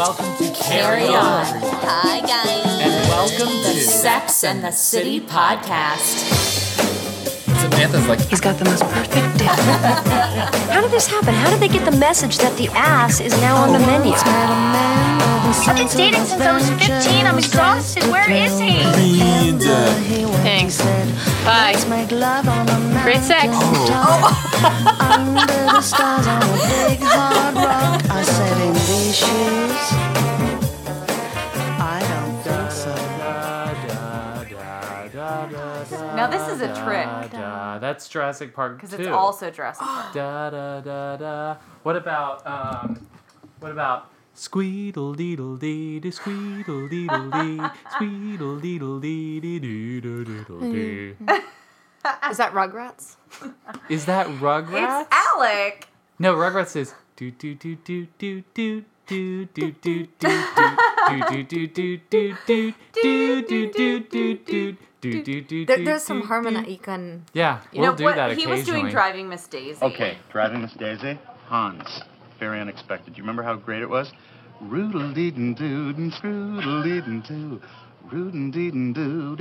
welcome to Carry Carry on. On. Hi, guys. And welcome the to Sex and the City podcast. Samantha's like, He's got the most perfect dick. How did this happen? How did they get the message that the ass is now on the oh, menu? I've been dating since I was 15. I'm exhausted. Where is he? Thanks. Bye. Great sex. Oh. Under the said in these shoes. I don't think so. Now this is a trick Da, that's Jurassic Park because 2. it's also Jurassic Park. Da da da da. What about um? What about squeedle deedle dee dee squeedle deedle dee squeedle deedle dee dee doo doo doodle dee. Is that Rugrats? Is that Rugrats? It's Alec. No, Rugrats is do do do do do do do do do do do do do do do do do do do do do do do do There, there's some do harmony do. you can. Yeah, You we'll know do what? that He was doing driving Miss Daisy. Okay, driving Miss Daisy. Hans. Very unexpected. You remember how great it was? Roodle deedin doo and scroodle deedin doo. Deedin doo.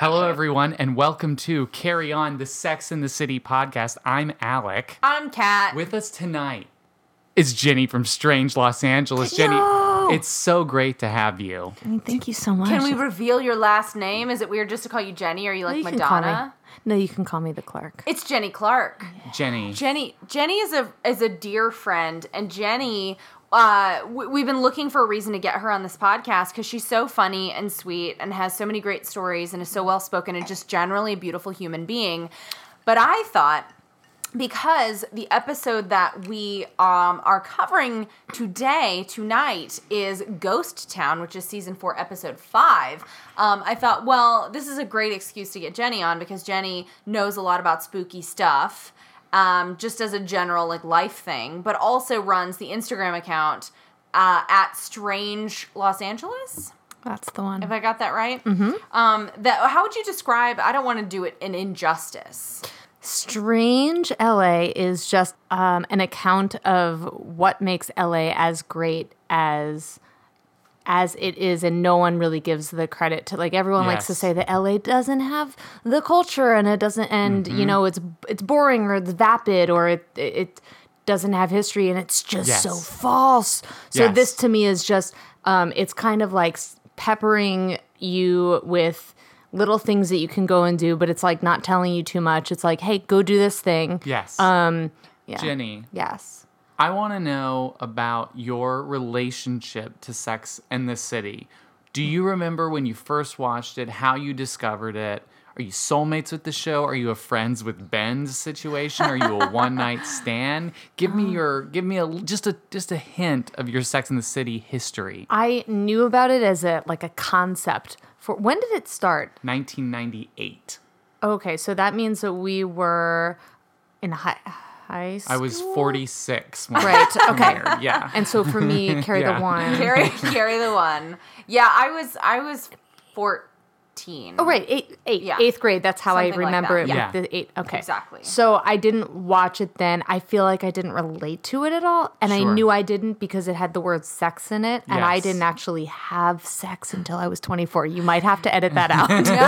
Hello, everyone, and welcome to Carry On, the Sex in the City podcast. I'm Alec. I'm Kat. With us tonight is Jenny from Strange Los Angeles. Jenny, Yo! it's so great to have you. Thank you so much. Can we reveal your last name? Is it weird just to call you Jenny? Or are you like you can call me. Madonna? No, you can call me the Clark. It's Jenny Clark. Jenny. Jenny Jenny is a is a dear friend, and Jenny. Uh, we, we've been looking for a reason to get her on this podcast because she's so funny and sweet and has so many great stories and is so well spoken and just generally a beautiful human being. But I thought because the episode that we um, are covering today, tonight, is Ghost Town, which is season four, episode five. Um, I thought, well, this is a great excuse to get Jenny on because Jenny knows a lot about spooky stuff, um, just as a general like life thing, but also runs the Instagram account uh, at Strange Los Angeles. That's the one. If I got that right, mm-hmm. um, that how would you describe? I don't want to do it an injustice. Strange LA is just um, an account of what makes LA as great as as it is and no one really gives the credit to like everyone likes to say that LA doesn't have the culture and it doesn't and you know it's it's boring or it's vapid or it it doesn't have history and it's just so false. So Yes. this to me is just um it's kind of like peppering you with little things that you can go and do but it's like not telling you too much. It's like, "Hey, go do this thing." Yes. Um yeah. Jenny, Yes. I want to know about your relationship to Sex and the City. Do you remember when you first watched it, how you discovered it? Are you soulmates with the show? Are you a friends with Ben's situation? Are you a one night stand? Give me um, your give me a just a just a hint of your Sex and the City history. I knew about it as a like a concept for when did it start? 1998. Okay, so that means that we were in high high school. I was 46 when Right, it okay. Yeah. And so for me, carry Yeah. the one. carry carry the one. Yeah, I was I was fourteen. Oh right, eight, eight, Yeah. eighth grade. That's how Something I remember that, it. yeah. With the eight. Okay, Exactly. So I didn't watch it then. I feel like I didn't relate to it at all, and I knew I didn't because it had the word sex in it, and I didn't actually have sex until I was twenty four. You might have to edit that out. No,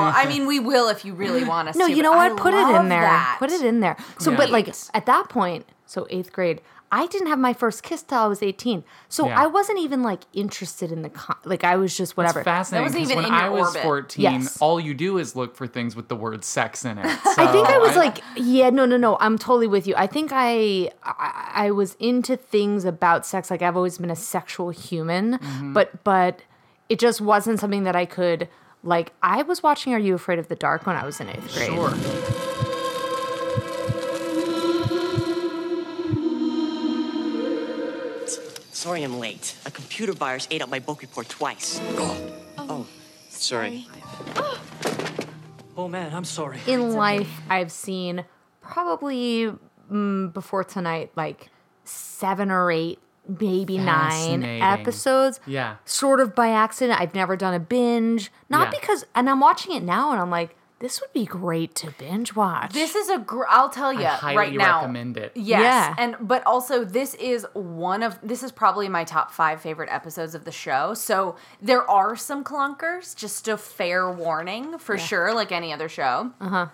I mean we will if you really want us No, to. No, you but know I what? Put it in there. that. Put it in there. So, Yeah. but like at that point, so eighth grade, I didn't have my first kiss till I was eighteen. So Yeah. I wasn't even like interested in the con- like. I was just whatever. It's fascinating wasn't even when in I was orbit. 14, Yes. all you do is look for things with the word sex in it. I think I So was like, yeah, no, no, no. I'm totally with you. I think I, I, I was into things about sex. Like I've always been a sexual human, Mm-hmm. but, but it just wasn't something that I could. Like I was watching Are You Afraid of the Dark when I was in eighth grade. Sure. Sorry I'm late. A computer virus ate up my book report twice. Oh, oh sorry. Oh man, I'm sorry. in life I've seen probably mm, before tonight like seven or eight, maybe nine episodes. Yeah. Sort of by accident. I've never done a binge. Not Yeah. because, and I'm watching it now and I'm like, This would be great to binge watch. This is a gr- I'll tell you right now. recommend it. Yes, Yeah. and but also this is one of this is probably my top five favorite episodes of the show. So there are some clunkers, just a fair warning for sure, like any other show. Uh huh.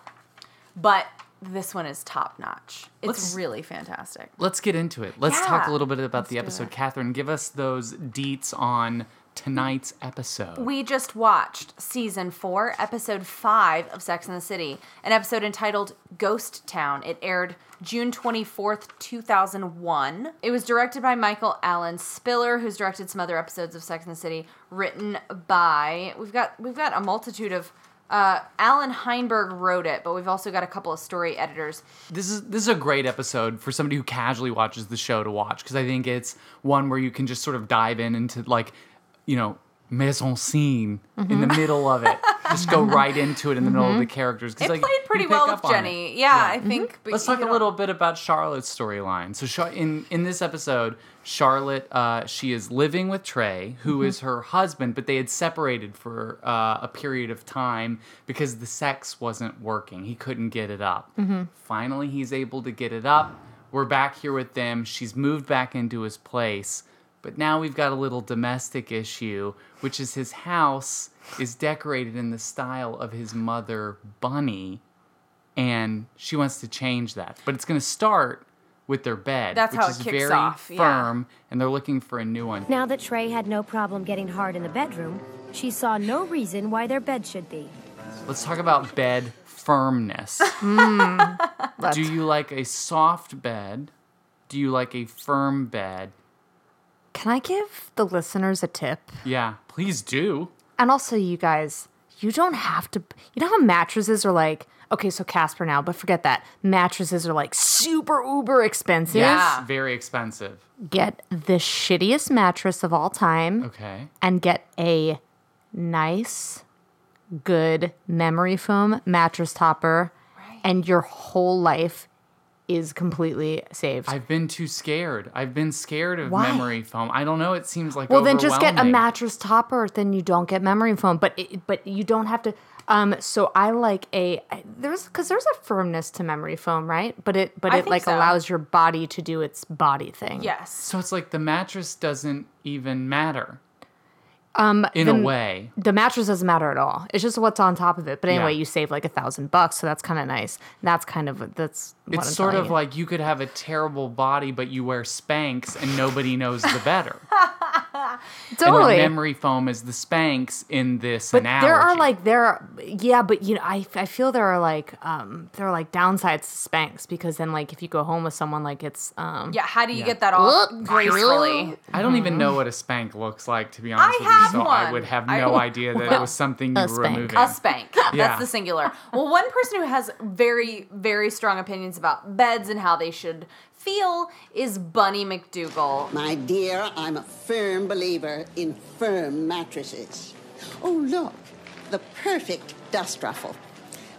But this one is top notch. It's Let's- really fantastic. Let's get into it. Let's talk a little bit about the episode. Catherine, give us those deets on tonight's episode. We just watched season four, episode five of Sex and the City, an episode entitled Ghost Town. It aired June 24th, 2001. It was directed by Michael Allen Spiller, who's directed some other episodes of Sex and the City, written by we've got we've got a multitude of uh, Allan Heinberg wrote it, but we've also got a couple of story editors. this is this is a great episode for somebody who casually watches the show to watch because I think it's one where you can just sort of dive in into like, you know, mise en scene in the mm-hmm. middle of it. just go right into it in the middle of the mm-hmm. characters. 'cause, It like, played pretty well with. Jenny. Yeah, I mm-hmm. think. but Let's talk a little bit about Charlotte's storyline. So, in in this episode, Charlotte uh, she is living with Trey, who is her husband, but they had separated for uh, a period of time because the sex wasn't working. He couldn't get it up. Finally, he's able to get it up. We're back here with them. She's moved back into his place. But now we've got a little domestic issue, which is his house is decorated in the style of his mother, Bunny and she wants to change that. But it's going to start with their bed, That's which how it is kicks very off, yeah. firm, and they're looking for a new one. Now that Trey had no problem getting hard in the bedroom, she saw no reason why their bed should be. Let's talk about bed firmness. Hmm. Do you like a soft bed? Do you like a firm bed? Can I give the listeners a tip? Yeah, please do. And also, you guys, you don't have to. You know how mattresses are like. Okay, so Casper now, but forget that. Mattresses are like super uber expensive. Yes, very expensive. Get the shittiest mattress of all time Okay. and get a nice, good memory foam mattress topper, and your whole life is completely saved. I've been too scared. I've been scared of Why? memory foam. I don't know. It seems like well, then just get a mattress topper. Then you don't get memory foam, but it, but you don't have to. Um, so I like a there's because there's a firmness to memory foam, right? But it but I it like so. allows your body to do its body thing. Yes. So it's like the mattress doesn't even matter Um, in the, a way. the mattress doesn't matter at all. It's just what's on top of it. But anyway, Yeah. you save like a thousand bucks, so that's kind of nice. That's kind of that's what It's I'm sort of you. like you could have a terrible body, but you wear Spanx and nobody knows the better. And totally. the memory foam is the Spanx in this But analogy. there are like there are yeah, but you know I, I feel there are like um there are like downsides to Spanx because then like if you go home with someone like it's um Yeah, how do you get that off gracefully? I don't even know what a spank looks like, to be honest I with have you. So I one. would have I- no idea that it was something you a were spank. removing. A spank. Yeah. That's the singular. Well, one person who has very, very strong opinions about beds and how they should feel is Bunny MacDougal. My dear, I'm a firm believer in firm mattresses. Oh, look, the perfect dust ruffle.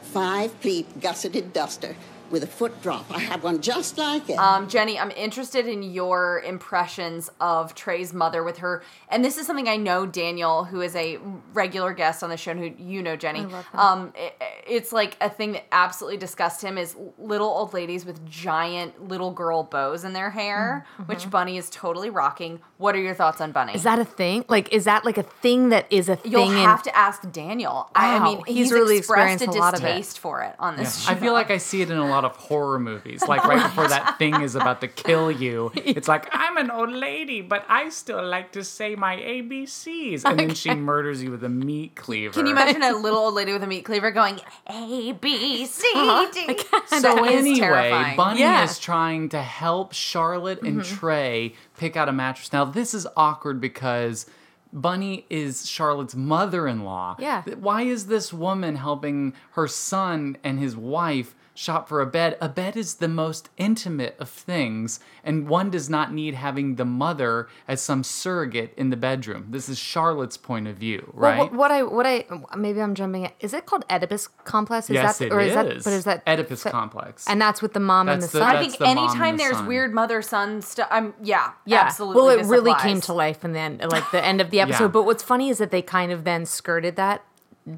Five pleat gusseted duster with a foot drop. I have one just like it. Um, Jenny, I'm interested in your impressions of Trey's mother with her, and this is something I know Daniel, who is a regular guest on the show, who you know, Jenny. Um, it- it's like a thing that absolutely disgusts him is little old ladies with giant little girl bows in their hair, which Bunny is totally rocking. What are your thoughts on Bunny? is that a thing like is that like a thing that is a thing You'll in have to ask Daniel. I, I mean, he's he's, really expressed a experienced a lot of it. distaste for it on this I show. I feel like I see it in a lot of horror movies. Like right before that thing is about to kill you, it's like, I'm an old lady, but I still like to say my ABCs. And then she murders you with a meat cleaver. Can you imagine a little old lady with a meat cleaver going A B C D? So anyway, terrifying. Bunny Yeah. is trying to help Charlotte and Mm-hmm. Trey pick out a mattress. Now this is awkward because Bunny is Charlotte's mother-in-law. Yeah. Why is this woman helping her son and his wife shop for a bed? A bed is the most intimate of things, and one does not need having the mother as some surrogate in the bedroom. This is Charlotte's point of view, Well, right? what, what I what I maybe I'm jumping at is it called Oedipus complex? Is yes, that it or is that is. but is that Oedipus that- complex? And that's with the mom and the the- son. I think the anytime the there's son. weird mother son stuff, I'm yeah, Yeah, absolutely. Well, it this really applies. came to life in the end, like the end of the episode. Yeah. But what's funny is that they kind of then skirted that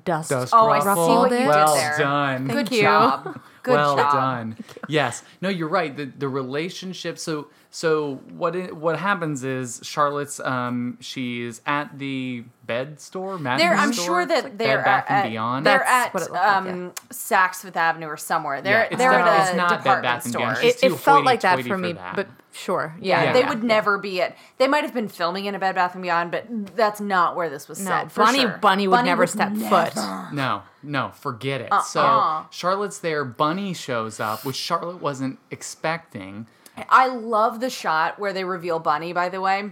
dust. Dust Oh, I see what you did well there. done. Good you. job. Good well job. done. Yes. No, you're right. The the relationship. So so what it, what happens is Charlotte's um she's at the bed store. mattress They're, I'm store? sure that like they're Bed Bath at, and Beyond. They're That's at what it like, um, Saks Fifth Avenue or somewhere. They're Yeah, it's they're not- at it's a not Bed department Bath and Beyond. store. It, it felt like that hoity-toity for for me, that. but sure. Yeah, Yeah, Yeah. they Yeah. would never be at. They might have been filming in a Bed Bath and Beyond, but that's not where this was No, set. for Bunny sure. Bunny would never step foot. No, no, forget it. Uh-uh. So Charlotte's there. Bunny shows up, which Charlotte wasn't expecting. I love the shot where they reveal Bunny. By the way.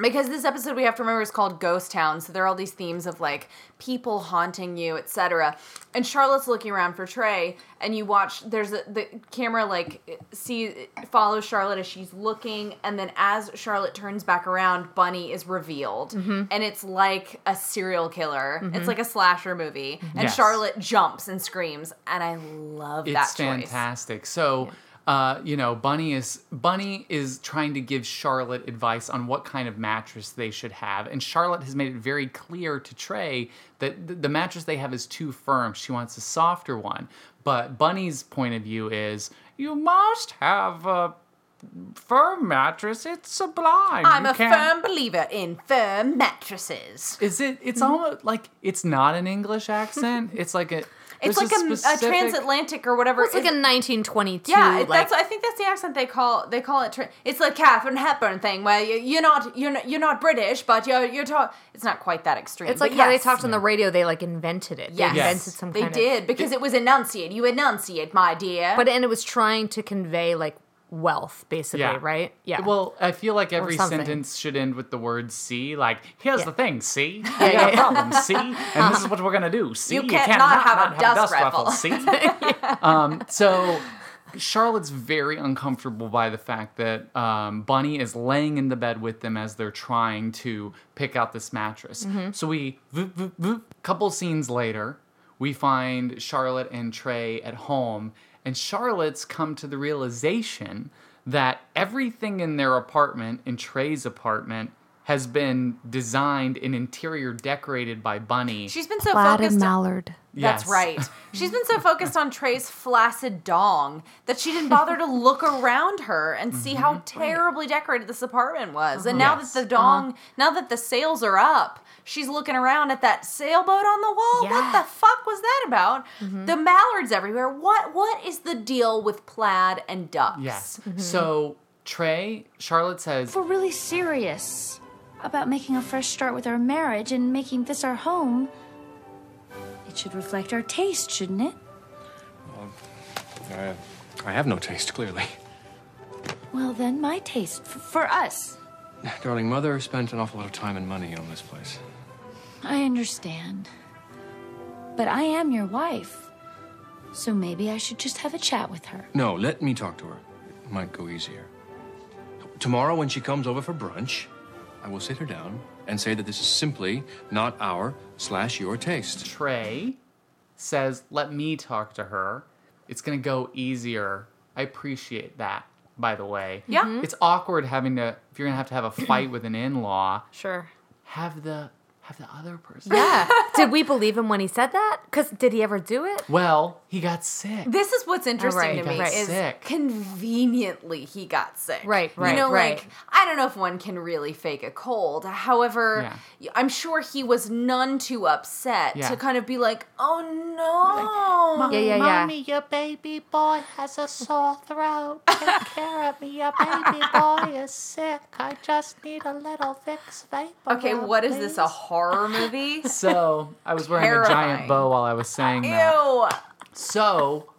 Because this episode we have to remember is called Ghost Town, so there are all these themes of like people haunting you, etc. And Charlotte's looking around for Trey, and you watch. There's a, the camera like see follows Charlotte as she's looking, and then as Charlotte turns back around, Bunny is revealed, Mm-hmm. and it's like a serial killer. It's like a slasher movie, and Yes. Charlotte jumps and screams, and I love that It's choice. fantastic. So, uh, you know, Bunny is Bunny is trying to give Charlotte advice on what kind of mattress they should have, and Charlotte has made it very clear to Trey that th- the mattress they have is too firm. She wants a softer one. But Bunny's point of view is you must have a firm mattress. It's sublime. I'm You a can't- firm believer in firm mattresses. Is it? It's Mm-hmm. almost like it's not an English accent. It's like a. It's like a, a transatlantic or whatever. It's like a It's- 1922. Yeah, like, that's. I think that's the accent they call. They call it. Tra- it's like Katharine Hepburn thing where you, you're not you're not, you're not British, but you're you're talk. It's not quite that extreme. it's like but how they talked on the radio. They like invented it. They Yes. invented some They kind did because it was enunciate. You enunciate, my dear. But and it was trying to convey like wealth, basically, Yeah. right? Yeah. Well, I feel like every sentence should end with the word "see." Like, here's Yeah. the thing, see, yeah, got yeah. a problem, see, and this is what we're gonna do. See, You you, can't can't not not, have a not dust ruffle. ruffle. See, um, so Charlotte's very uncomfortable by the fact that um, Bunny is laying in the bed with them as they're trying to pick out this mattress. Mm-hmm. So we, voop, voop, voop, couple scenes later, we find Charlotte and Trey at home, and Charlotte's come to the realization that everything in their apartment, in Trey's apartment, has been designed and interior decorated by Bunny. She's been so Plaid focused. and mallard. That's Yes. right. She's been so focused on Trey's flaccid dong that she didn't bother to look around her and see Mm-hmm. how terribly decorated this apartment was. And now Yes. that the dong, uh-huh. now that the sails are up, she's looking around at that sailboat on the wall. What the fuck was that about? Mm-hmm. The mallards everywhere. What what is the deal with plaid and ducks? Yes. Mm-hmm. So Trey, Charlotte says, If we're really serious about making a fresh start with our marriage and making this our home, it should reflect our taste, shouldn't it? I, I have no taste, clearly. Well, then, my taste for us. Darling, Mother spent an awful lot of time and money on this place. I understand. But I am your wife. So maybe I should just have a chat with her. No, let me talk to her. It might go easier. Tomorrow, when she comes over for brunch, I will sit her down and say that this is simply not our slash your taste. Trey says, let me talk to her. It's going to go easier. I appreciate that, by the way. Yeah. Mm-hmm. It's awkward having to, if you're going to have to have a fight with an in law, Sure. have the have the other person. Yeah. did we believe him when he said that? Because did he ever do it? Well, he got sick. This is what's interesting right, to me got is sick. conveniently he got sick. Right, right, You know, right. like I don't know if one can really fake a cold. However, I'm sure he was none too upset Yeah. to kind of be like, "Oh no, Yeah, yeah, yeah. Mommy, your baby boy has a sore throat. Take care of me, your baby boy is sick. I just need a little Vicks vapor. Okay, what is this? A please." Horror movie? So I was wearing a giant bow while I was saying that. Ew. So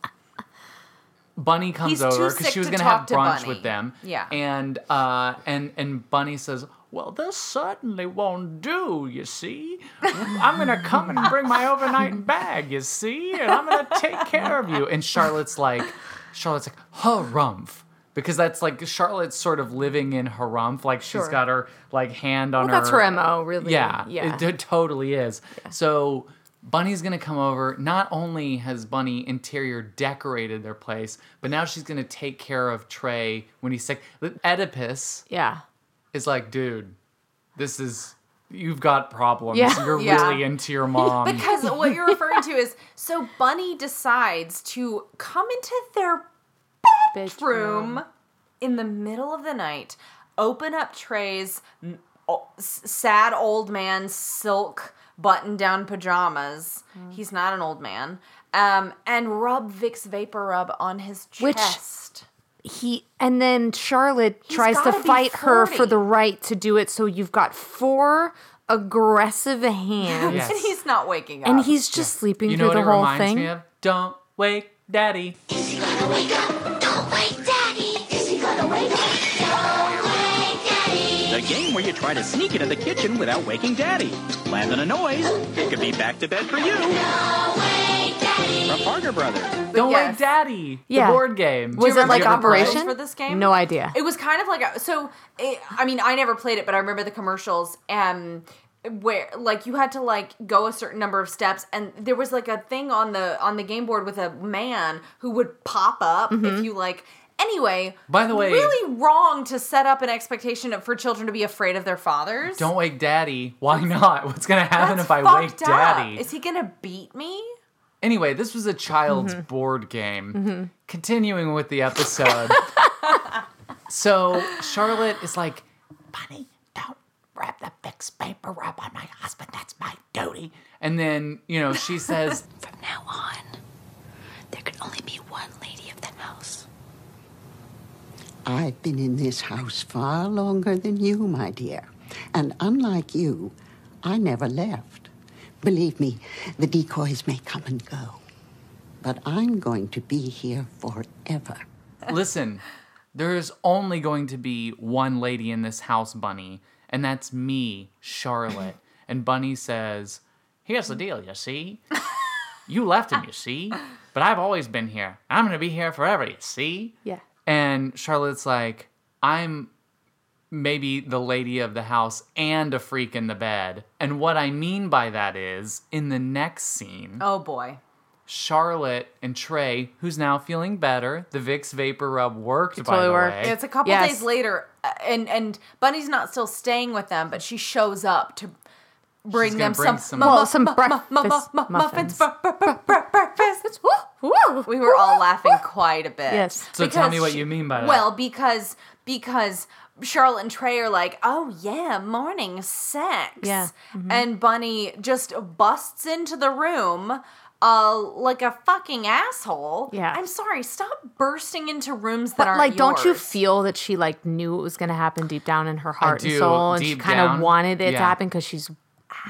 Bunny comes He's too over because sick she was to gonna talk have to brunch Bunny. with them. Yeah. And uh and and Bunny says, Well, this certainly won't do, you see. I'm gonna come and bring my overnight bag, you see, and I'm gonna take care of you. And Charlotte's like Charlotte's like, harumph. Because that's like Charlotte's sort of living in harumph, like she's Sure. got her like hand on Well, her. that's her MO, really. Yeah, Yeah. it, it totally is. So Bunny's gonna come over. Not only has Bunny interior decorated their place, but now she's gonna take care of Trey when he's sick. Oedipus Yeah. is like, dude, this is you've got problems. Yeah. You're Yeah. really into your mom. because what you're referring to is so Bunny decides to come into their bedroom in the middle of the night, open up Trey's o- s- sad old man silk button down pajamas. Mm. He's not an old man. Um, and rub Vicks Vapor Rub on his Which- chest. He and then Charlotte He's tries to fight her for the right to do it. So you've got four aggressive hands, Yes. And he's not waking up. and he's just sleeping you know through what the it whole reminds thing. me of? Don't wake daddy. The game where you try to sneak into the kitchen without waking Daddy. Land on a noise. It could be back to bed for you. From Parker Brothers. Don't yes. wake daddy. Yeah. The board game. Was it like Did you ever play Operation? for this game? No idea. It was kind of like a, so. It, I mean, I never played it, but I remember the commercials. Um, where like you had to like go a certain number of steps, and there was like a thing on the on the game board with a man who would pop up Mm-hmm. if you like. Anyway, By the way- really wrong to set up an expectation for children to be afraid of their fathers. Don't wake daddy. Why not? What's gonna happen That's if I wake up. daddy? Is he gonna beat me? Anyway, this was a child's Mm-hmm. board game. Continuing with the episode. so Charlotte is like, Bunny, don't rub the Vicks Vapor Rub on my husband. That's my duty. and then, you know, she says, From now on, there can only be one lady of the house. I've been in this house far longer than you, my dear. And unlike you, I never left. Believe me, the decoys may come and go. But I'm going to be here forever. Listen, there's only going to be one lady in this house, Bunny, and that's me, Charlotte. and Bunny says, Here's the deal, you see? You left him, you see? But I've always been here. I'm going to be here forever, you see? Yeah. And Charlotte's like, I'm maybe the lady of the house and a freak in the bed. And what I mean by that is, in the next scene, Oh boy. Charlotte and Trey, who's now feeling better, the Vicks Vapor Rub worked, by totally the worked. way. It's a couple Yes. days later, uh, and and Bunny's not still staying with them, but she shows up to bring She's them bring some, some- mu- Well, some mu- mu- breakfast mu- mu- muffins. bre- breakfast. We were all laughing quite a bit. Yes. So tell me what you mean by that. Well, because because Charlotte and Trey are like, oh yeah, morning sex. Yeah. Mm-hmm. And Bunny just busts into the room. Uh, like a fucking asshole. Yeah. I'm sorry. Stop bursting into rooms that But aren't like, don't you feel that she like knew it was going to happen deep down in her heart and do, soul, and she kind of wanted it Yeah. to happen because she's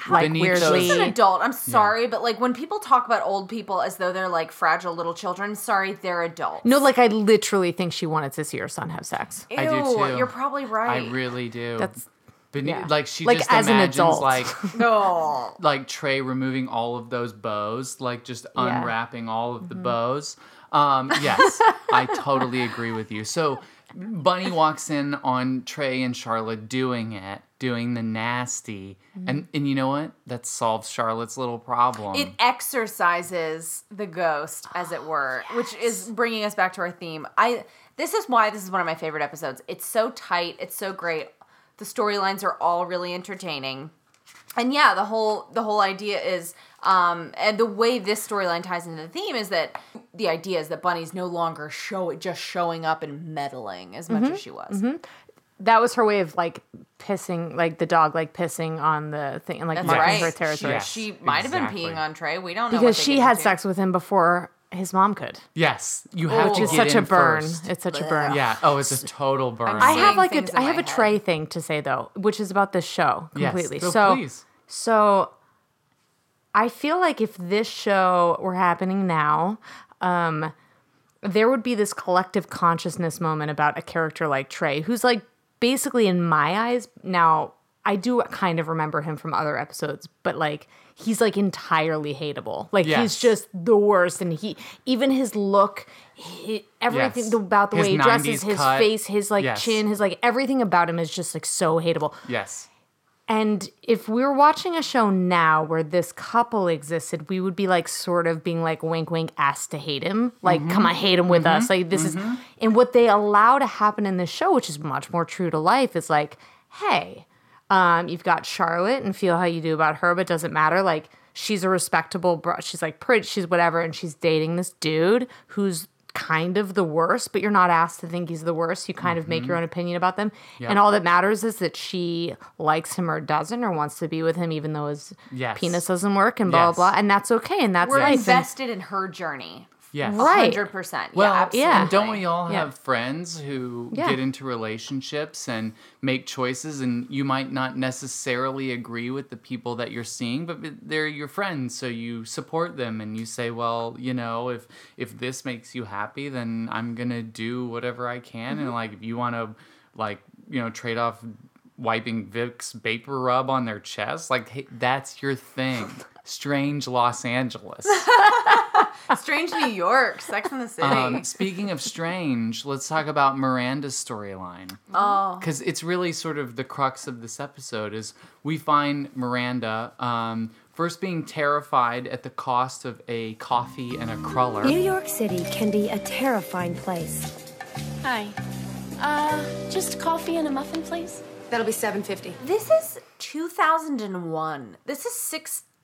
like Beneath weirdly. She's an adult. I'm sorry, but like when people talk about old people as though they're like fragile little children, sorry, they're adults. No, like I literally think she wanted to see her son have sex. Ew, I do too. You're probably right. I really do. That's Bene- yeah. like she Like, just as an adult. like no. like Trey removing all of those bows, like just Yeah. unwrapping all of the Mm-hmm. bows. Um, yes, I totally agree with you. So Bunny walks in on Trey and Charlotte doing it, doing the nasty, mm-hmm. and and you know what? That solves Charlotte's little problem. It exercises the ghost, as it were, oh, which is bringing us back to our theme. I this is why this is one of my favorite episodes. It's so tight, it's so great. The storylines are all really entertaining. And yeah, the whole the whole idea is um and the way this storyline ties into the theme is that the idea is that Bunny's no longer show just showing up and meddling as much Mhm, as she was. mhm. That was her way of like pissing, like the dog, like pissing on the thing and like That's marking right. her territory. She, she might have been peeing on Trey. We don't know because she had into. sex with him before his mom could. yes, you have Which to is get such a burn. first. It's such a burn. Yeah. Oh, it's a total burn. I have like things a in I my have a head. Trey thing to say though, which is about this show Yes. completely. So so please. so I feel like if this show were happening now, um, there would be this collective consciousness moment about a character like Trey, who's like basically in my eyes now. I do kind of remember him from other episodes, but like he's like entirely hateable. Like he's just the worst, and he even his look, he, everything Yes. about the His way he 90s dresses, his cut. face, his like Yes. chin, his like everything about him is just like so hateable. Yes. And if we were watching a show now where this couple existed, we would be like sort of being like wink wink asked to hate him. Like, mm-hmm. come on, hate him with mm-hmm. us. Like this is mm-hmm. and what they allow to happen in this show, which is much more true to life, is like, hey, Um, you've got Charlotte and feel how you do about her, but doesn't matter. Like she's a respectable, bro- she's like pretty, she's whatever, and she's dating this dude who's kind of the worst, but you're not asked to think he's the worst. You kind of make your mm-hmm. own opinion about them, Yeah. and all that matters is that she likes him or doesn't, or wants to be with him, even though his Yes. penis doesn't work, and blah Yes. blah blah, and that's okay, and that's We're life. and- invested in her journey. Yes. Right. 100%. Well, yeah, absolutely. and don't we all Yeah. have friends who Yeah. get into relationships and make choices, and you might not necessarily agree with the people that you're seeing, but they're your friends, so you support them and you say, well, you know, if if this makes you happy, then I'm gonna do whatever I can, Mm-hmm. and like if you want to, like you know, trade off wiping Vicks vapor rub on their chest, like hey, that's your thing. Strange Los Angeles. Strange New York, Sex in the City. Um, speaking of strange, let's talk about Miranda's storyline. oh. Because it's really sort of the crux of this episode is we find Miranda um, first being terrified at the cost of a coffee and a cruller. New York City can be a terrifying place. Hi. Uh, just coffee and a muffin, please. That'll be seven fifty. This is 2001. This is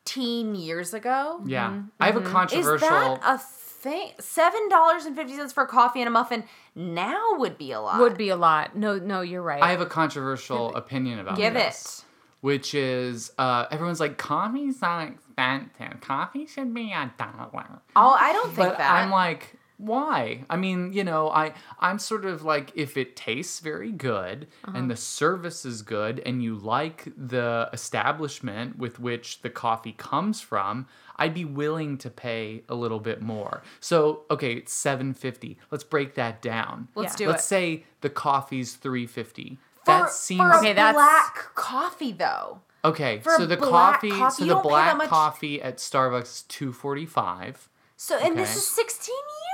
16 years ago. Yeah. I have a controversial. Is controversial. that a thing? Seven dollars and fifty cents for a coffee and a muffin now would be a lot. would be a lot. No, no, you're right. I have a controversial opinion about Give this. Which is, uh, everyone's like, coffee's not expensive. Coffee should be a dollar. Oh, I don't think but that. I'm like, why? I mean, you know, I I'm sort of like if it tastes very good Uh-huh. and the service is good and you like the establishment with which the coffee comes from, I'd be willing to pay a little bit more. So, okay, it's 750. Let's break that down. Let's do Let's it. say the coffee's 350. for, that seems for a Okay, that's- black coffee though. Okay, for so the coffee, coffee, so the don't pay that black much- coffee at Starbucks is 245. So and this is 16 years ago.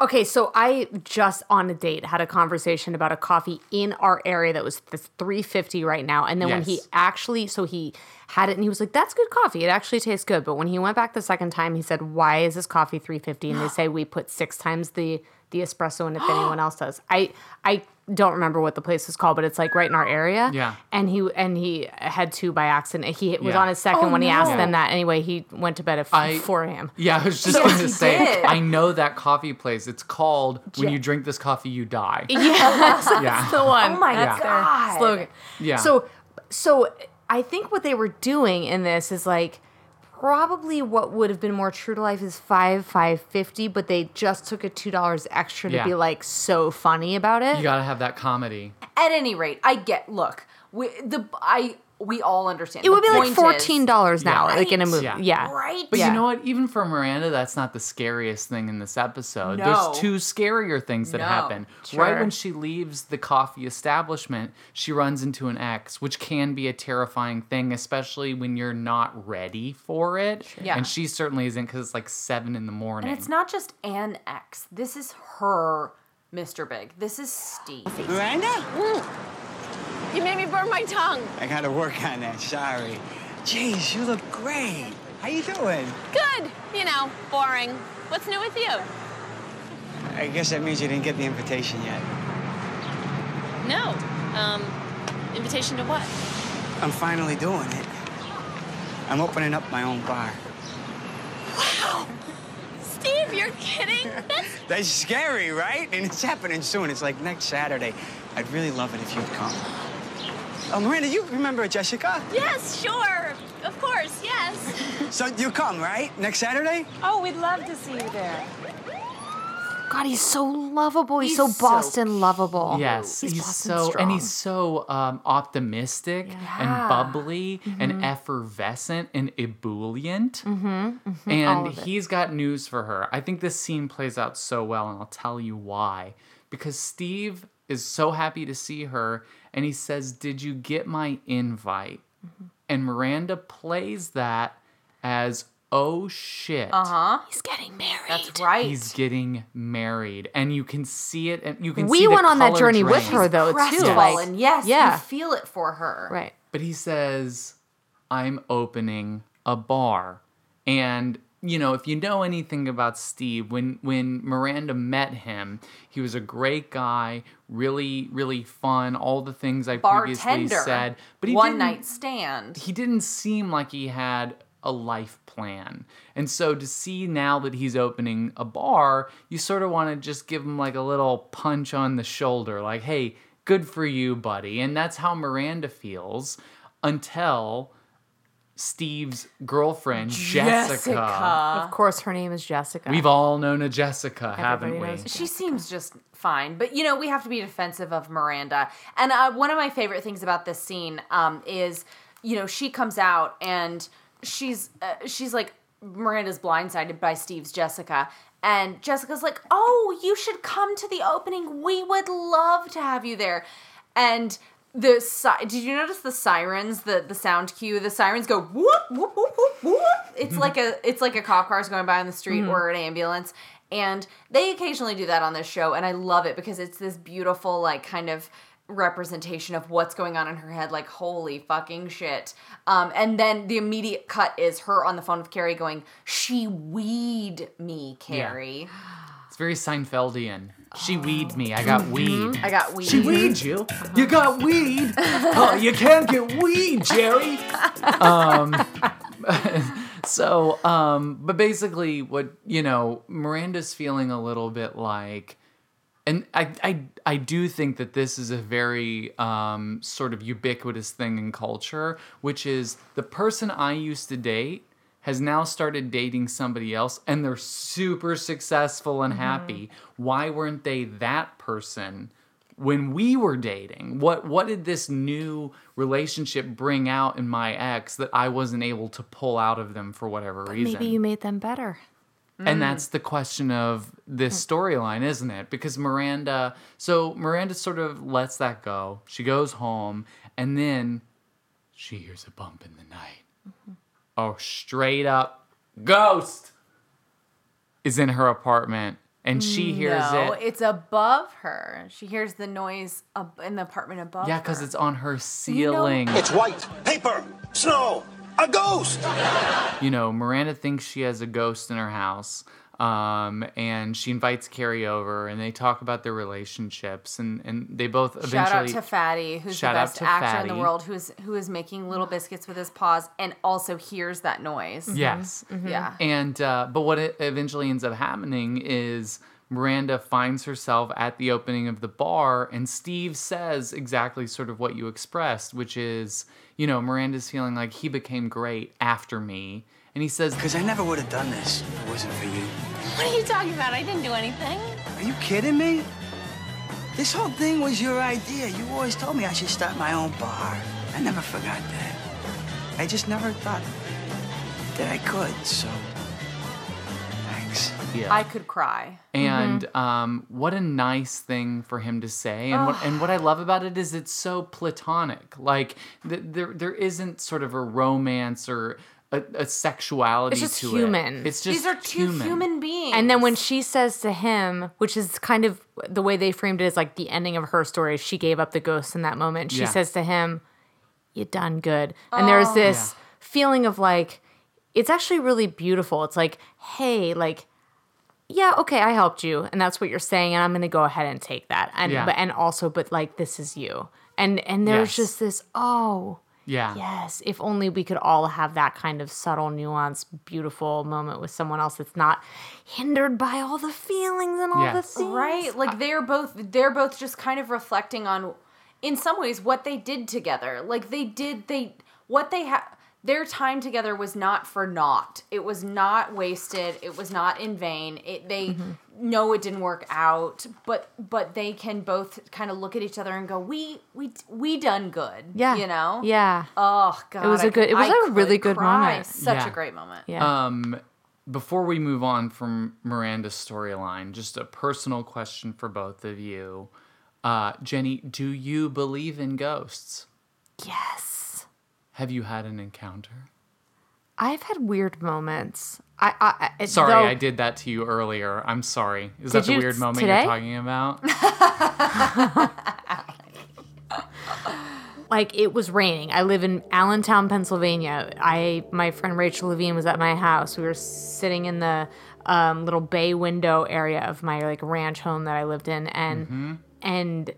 Okay, so I just on a date had a conversation about a coffee in our area that was this 350 right now. And then when he actually so he had it and he was like, That's good coffee. It actually tastes good. But when he went back the second time, he said, Why is this coffee 350? And they say we put six times the the espresso in it than anyone else does. I I don't remember what the place is called, but it's like right in our area. Yeah. And he and he had two by accident. He was Yeah. on his second Oh, when he asked them that. Anyway, he went to bed at I- 4 a.m. Yeah, I was just Yes, going to say, did. I know that coffee place. It's called When You Drink This Coffee, You Die. Yes, Yeah. that's the one. Oh my That's their God. slogan. Yeah. So, so I think what they were doing in this is like probably what would have been more true to life is five five fifty, but they just took a two dollars extra to Yeah. be like so funny about it. You got to have that comedy. At any rate, I get. Look, we the I we all understand. it would be like fourteen dollars now, Yeah. like in a movie. Yeah. Yeah, Right. But Yeah. you know what? Even for Miranda, that's not the scariest thing in this episode. No. There's two scarier things that No. happen. Right when she leaves the coffee establishment, she runs into an ex, which can be a terrifying thing, especially when you're not ready for it. Yeah. And she certainly isn't because it's like seven in the morning. And it's not just an ex. This is her, Mr. Big. This is Steve. Miranda? You made me burn my tongue. I gotta work on that. Sorry. Jeez, you look great. How you doing? Good. You know, boring. What's new with you? I guess that means you didn't get the invitation yet. No. Um, invitation to what? I'm finally doing it. I'm opening up my own bar. Wow! Steve, you're kidding? That's That's scary, right? And it's happening soon. It's like next Saturday. I'd really love it if you'd come. Oh, Miranda, you remember Jessica? yes, sure. Of course, yes. So you come, right? Next Saturday? Oh, we'd love to see you there. God, he's so lovable. He's, He's so so Boston lovable. Yes, he's, he's, Boston so strong. and he's so um, optimistic and bubbly Mm-hmm. and effervescent and ebullient. Mm-hmm, all And he's got news for her. I think this scene plays out so well, and I'll tell you why. Because Steve is so happy to see her, and he says, "Did you get my invite?" Mm-hmm. And Miranda plays that as, "Oh shit." Uh huh. He's getting married. That's right. He's getting married, and you can see it, and you can. We see the went on that color journey with her though too. Crestfallen. Like, yes, yeah. you feel it for her. right. But he says, I'm opening a bar. And you know, if you know anything about Steve, when when Miranda met him, he was a great guy, really, really fun. All the things I previously Bartender. said, but he one night stand. he didn't seem like he had a life plan. And so to see now that he's opening a bar, you sort of want to just give him like a little punch on the shoulder, like, hey, good for you, buddy. And that's how Miranda feels until Steve's girlfriend, Jessica. Of course, her name is Jessica. We've all known a Jessica, haven't we? knows She seems just fine, but you know we have to be defensive of Miranda. And uh, one of my favorite things about this scene um, is, you know, she comes out and she's uh, she's like Miranda's blindsided by Steve's Jessica, and Jessica's like, "Oh, you should come to the opening. We would love to have you there." And the si- did you notice the sirens, the the sound cue? The sirens go whoop whoop whoop whoop whoop. It's like a it's like a cop car's going by on the street Mhm. or an ambulance. And they occasionally do that on this show, and I love it because it's this beautiful, like, kind of representation of what's going on in her head. Like, holy fucking shit. Um, and then the immediate cut is her on the phone with Carrie going, She weed me, Carrie. It's very Seinfeldian. She weed me. I got weed. I got weed. She weed you. You got weed. Oh, you can't get weed, Jerry. Um, so, um, but basically, what you know, Miranda's feeling a little bit like, and I, I, I do think that this is a very um, sort of ubiquitous thing in culture, which is the person I used to date has now started dating somebody else and they're super successful and mm-hmm. happy. Why weren't they that person when we were dating? What what did this new relationship bring out in my ex that I wasn't able to pull out of them for whatever reason? Maybe you made them better. And mm. that's the question of this mm. storyline, isn't it? Because Miranda, so Miranda sort of lets that go. She goes home, and then she hears a bump in the night. Mm-hmm. Oh, straight up ghost is in her apartment, and she mm, hears no, it. it's above her. She hears the noise ab- in the apartment above Yeah, because it's on her ceiling. It's white, paper, snow, a ghost. you know, Miranda thinks she has a ghost in her house. Um, and she invites Carrie over and they talk about their relationships and, and they both eventually Shout out to Fatty, who's the best to actor in the world, who's who is making little biscuits with his paws and also hears that noise. Yes. Yeah. And uh, but what it eventually ends up happening is Miranda finds herself at the opening of the bar, and Steve says exactly sort of what you expressed, which is, you know, Miranda's feeling like he became great after me, and he says, Because I never would have done this if it wasn't for you. What are you talking about? I didn't do anything. Are you kidding me? This whole thing was your idea. You always told me I should start my own bar. I never forgot that. I just never thought that I could, so. Thanks. Yeah. I could cry. And Mm-hmm. um, what a nice thing for him to say. And what and what I love about it is it's so platonic. Like th- there there isn't sort of a romance or a, a sexuality It's just to human. it. It's just These are two human, beings. And then when she says to him, which is kind of the way they framed it is like the ending of her story, she gave up the ghost in that moment. She Yeah. says to him, You done good. And there's Oh. this feeling of like, it's actually really beautiful. It's like, hey, like, yeah, okay, I helped you, and that's what you're saying, and I'm gonna go ahead and take that. And Yeah. but and also, but like this is you. And and there's Yes. just this, oh, Yeah. Yes, if only we could all have that kind of subtle, nuanced, beautiful moment with someone else that's not hindered by all the feelings and all the Yes. things. right like they're both they're both just kind of reflecting on in some ways what they did together like they did they what they had their time together was not for naught it was not wasted it was not in vain it they Mm-hmm. know it didn't work out but but they can both kind of look at each other and go we we we done good Yeah. you know Yeah. oh god it was I a good- it was I a really good cry. moment. such Yeah. a great moment Yeah. Um, before we move on from Miranda's storyline, just a personal question for both of you. Uh, Jenny, do you believe in ghosts? yes. Have you had an encounter? I've had weird moments. I, I, Sorry, though- I did that to you earlier. I'm sorry. Is that the weird s- moment today? you're talking about? like like it was raining. I live in Allentown, Pennsylvania. I my friend Rachel Levine was at my house. We were sitting in the um, little bay window area of my like ranch home that I lived in, and Mm-hmm. and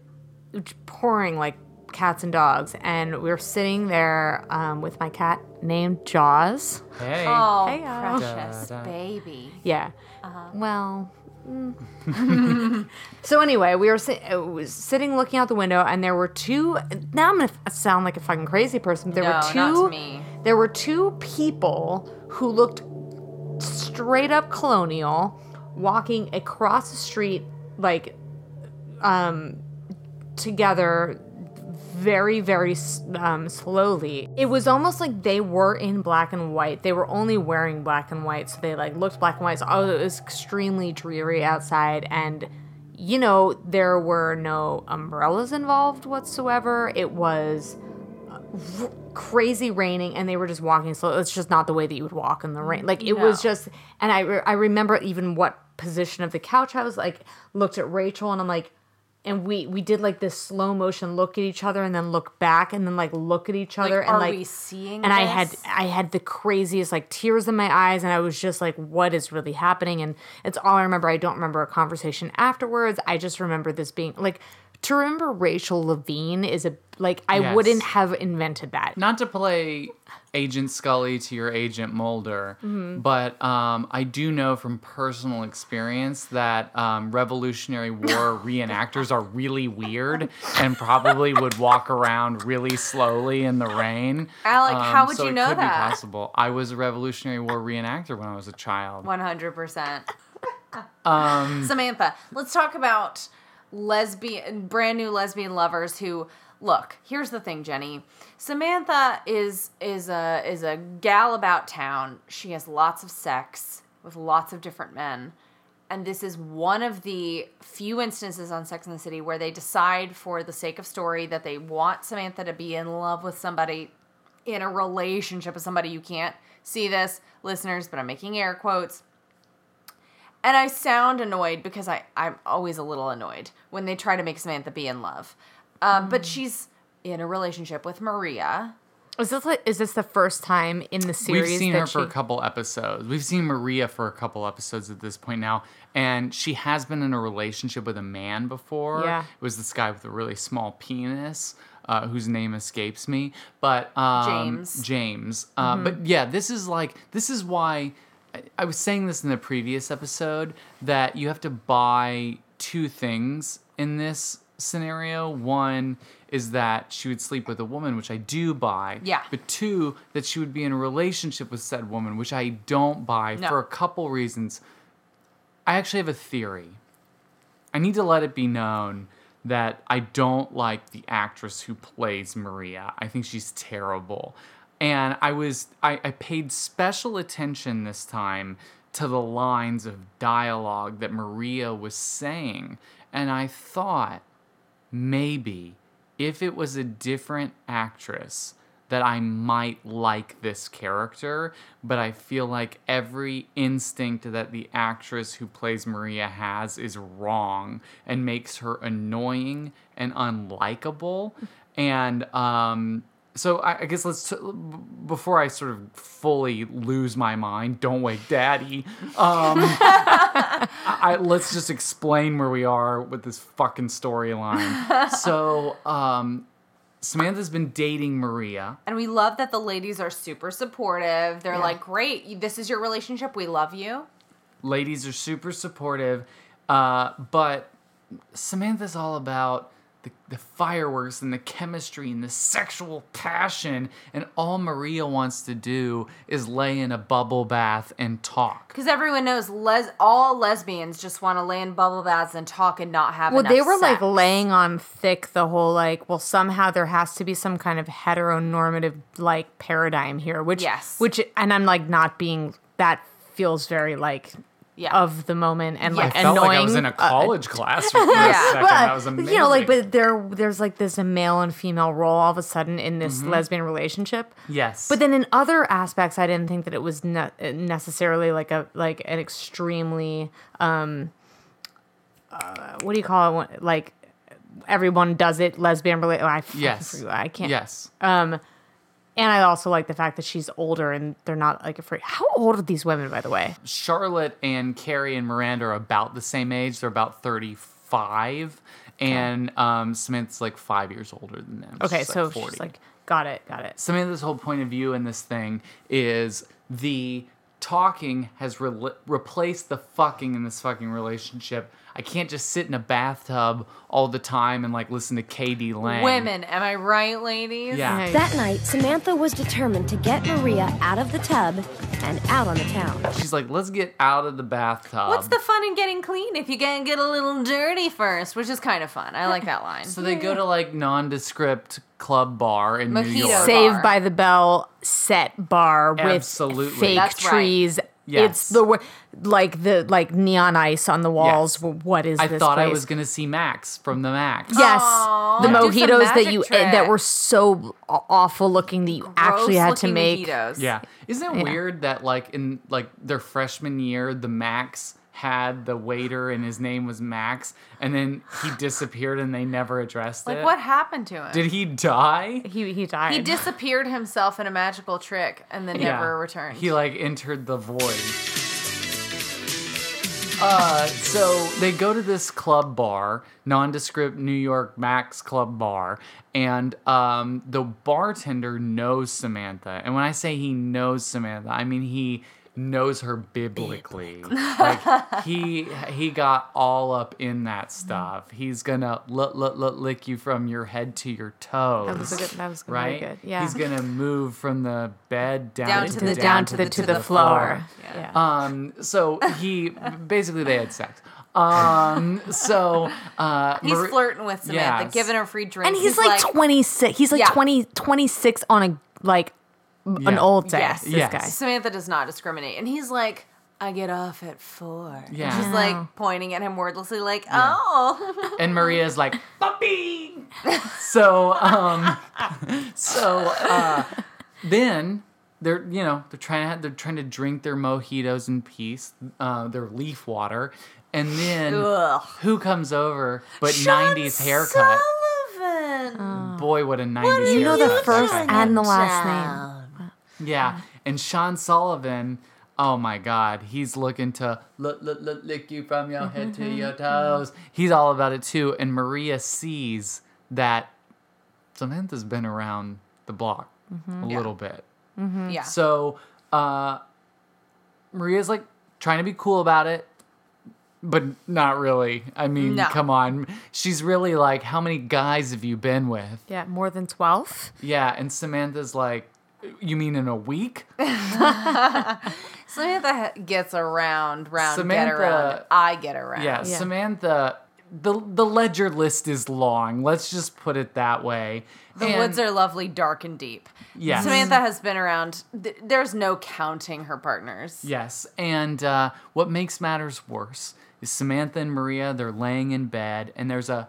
pouring like cats and dogs. And we were sitting there um, with my cat named Jaws. Hey. Oh, Hey-o. precious Da, da. baby. Yeah. Uh-huh. Well. mm. so anyway, we were si- uh, was sitting looking out the window, and there were two. Now I'm gonna f- sound like a fucking crazy person. But there No, were not two. to me. There were two people who looked straight up colonial, walking across the street like um together very very um, slowly. It was almost like they were in black and white. They were only wearing black and white so they like looked black and white. So oh, it was extremely dreary outside and you know there were no umbrellas involved whatsoever. It was r- crazy raining and they were just walking slow. It's just not the way that you would walk in the rain. Like it was just and i re- i remember even what position of the couch i was like looked at rachel and i'm like and we we did like this slow motion look at each other and then look back and then like look at each Like, other and are like we seeing and i had i had the craziest like tears in my eyes and i was just like what is really happening? And it's all i remember. I don't remember a conversation afterwards. I just remember this being like to remember rachel levine is a like i Yes. wouldn't have invented that. Not to play Agent Scully to your Agent Mulder, Mhm. but um, I do know from personal experience that um, Revolutionary War reenactors are really weird and probably would walk around really slowly in the rain. Alec, how would so you know could that? Be possible. I was a Revolutionary War reenactor when I was a child. 100%. Um, Samantha, let's talk about lesbian, brand new lesbian lovers who look. Here's the thing, Jenny. Samantha is is a is a gal about town. She has lots of sex with lots of different men. And this is one of the few instances on Sex and the City where they decide, for the sake of story, that they want Samantha to be in love with somebody in a relationship with somebody. You can't see this, listeners, but I'm making air quotes. And I sound annoyed because I, I'm always a little annoyed when they try to make Samantha be in love. Um, But she's in a relationship with Maria. Is this like, is this the first time in the series We've seen that her for a couple episodes. We've seen Maria for a couple episodes at this point now, and she has been in a relationship with a man before. Yeah. it was this guy with a really small penis. Uh, whose name escapes me, but um, James. James. Uh, Mhm. But yeah, this is like this is why I, I was saying this in the previous episode that you have to buy two things in this scenario. One is that she would sleep with a woman, which I do buy. Yeah. But two, that she would be in a relationship with said woman, which I don't buy No. for a couple reasons. I actually have a theory. I need to let it be known that I don't like the actress who plays Maria. I think she's terrible. And I was I, I paid special attention this time to the lines of dialogue that Maria was saying. And I thought maybe if it was a different actress that I might like this character, but I feel like every instinct that the actress who plays Maria has is wrong and makes her annoying and unlikable. And um, so I, I guess let's t- before I sort of fully lose my mind, don't wake daddy. Um, I, let's just explain where we are with this fucking storyline. So um, Samantha's been dating Maria. And we love that the ladies are super supportive. They're Yeah. like, great, this is your relationship. We love you. Ladies are super supportive, uh, but Samantha's all about the, the fireworks and the chemistry and the sexual passion, and all Maria wants to do is lay in a bubble bath and talk. Because everyone knows les- all lesbians just want to lay in bubble baths and talk and not have well, they were like laying on thick the whole like, well, somehow there has to be some kind of heteronormative like paradigm here, which Yes. which, and I'm like not being that feels very like Yeah. of the moment and like I felt annoying. like I was in a uh, college class for a second. that was amazing. you know, like, but there, there's like this a male and female role all of a sudden in this Mhm. lesbian relationship. Yes. But then in other aspects, I didn't think that it was ne- necessarily like a like an extremely um, uh, what do you call it? Like everyone does it lesbian related. I Yes. I can't. Yes. Um, and I also like the fact that she's older and they're not like afraid. How old are these women, by the way? Charlotte and Carrie and Miranda are about the same age. They're about 35. And um, Samantha's like five years older than them. Okay, She's, like, so 40. she's like, got it, got it. Samantha's whole point of view in this thing is the talking has rel replaced the fucking in this fucking relationship. I can't just sit in a bathtub all the time and like listen to KD Lang. Women, am I right, ladies? Yeah. That night, Samantha was determined to get Maria out of the tub and out on the town. She's like, let's get out of the bathtub. What's the fun in getting clean if you can get a little dirty first, which is kind of fun. I like that line. So they go to like nondescript club bar in New Mojito York. Saved by the Bell set bar with Absolutely. fake That's right. Trees. Yes. It's the like the like neon ice on the walls. Yes. What is I this thought I was gonna see Max from the Max. Yes, the Yeah. Mojitos that you eh, that were so awful looking that you actually had to Gross-looking make. mojitos. Yeah. Isn't it Yeah. weird that like in like their freshman year, the Max had the waiter and his name was Max, and then he disappeared and they never addressed Like, it. what happened to him? Did he die? He he died. He disappeared himself in a magical trick and then never returned. He like entered the void. Uh, so they go to this club bar, nondescript New York Max Club Bar, and um, the bartender knows Samantha. And when I say he knows Samantha, I mean he knows her biblically. like he he got all up in that stuff. He's gonna look, look, look, lick you from your head to your toes. That was good- that was very right. good, yeah. He's gonna move from the bed down, Down to, to the the- down to the to the floor. Yeah. Um. So he basically they had sex. Um. So uh, He's Mari- flirting with Samantha, Yes. giving her free drinks. and he's, like, 26. He's like Yeah. 20, 26 on a like an old day. Yes. This Yes. guy. Samantha does not discriminate. And he's like, I get off at four. And Yeah. she's like pointing at him wordlessly, like, oh. and Maria's like puppy. So um. So uh, then they're you know they're trying to they're trying to drink their mojitos in peace, uh, their leaf water, and then Ugh. who comes over but '90s haircut. Sullivan. Boy, what a '90s haircut! You know the first and the last name. Yeah, and Sean Sullivan, oh my God, he's looking to look, look, look, lick you from your mm-hmm, head to mm-hmm, your mm-hmm. toes. He's all about it too. And Maria sees that Samantha's been around the block a Yeah. little bit. Yeah. So uh, Maria's like trying to be cool about it. But not really. I mean, No. come on. She's really like, how many guys have you been with? Yeah, more than 12. Yeah, and Samantha's like, you mean in a week? Samantha ha- gets around, round, get Samantha- around. I get around. Yeah, Samantha. The the ledger list is long. Let's just put it that way. The And- woods are lovely, dark and deep. Yes. Samantha has been around. Th- there's no counting her partners. Yes, and uh, what makes matters worse is Samantha and Maria. They're laying in bed, and there's a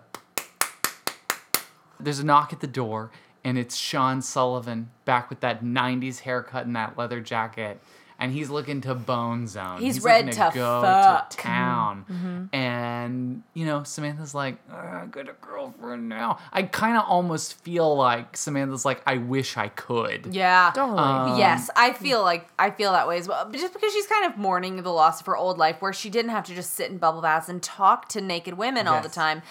there's a knock at the door, and it's Sean Sullivan back with that '90s haircut and that leather jacket, and he's looking to bone zone. He's looking ready to go fuck. to town, Mhm. and you know Samantha's like, "Uh, I got a girlfriend now. I kind of almost feel like Samantha's like, I wish I could. Yeah. Um, yes, I feel like I feel that way as well. But just because she's kind of mourning the loss of her old life, where she didn't have to just sit in bubble baths and talk to naked women all the time.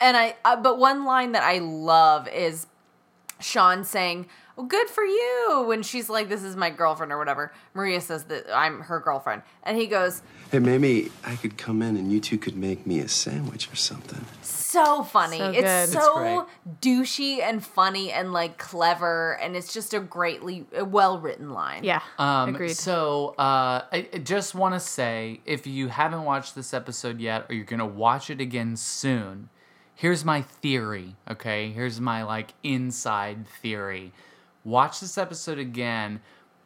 And I, uh, but one line that I love is Sean saying, well, "Good for you," when she's like, "This is my girlfriend" or whatever. Maria says that I'm her girlfriend, and he goes, Hey, maybe I could come in and you two could make me a sandwich or something. so funny. So it's good. It's so douchey and funny and like clever, and it's just a greatly well written line. Yeah. Um, Agreed. So uh, I, I just want to say, if you haven't watched this episode yet, or you're gonna watch it again soon, here's my theory. Okay, here's my like inside theory. Watch this episode again,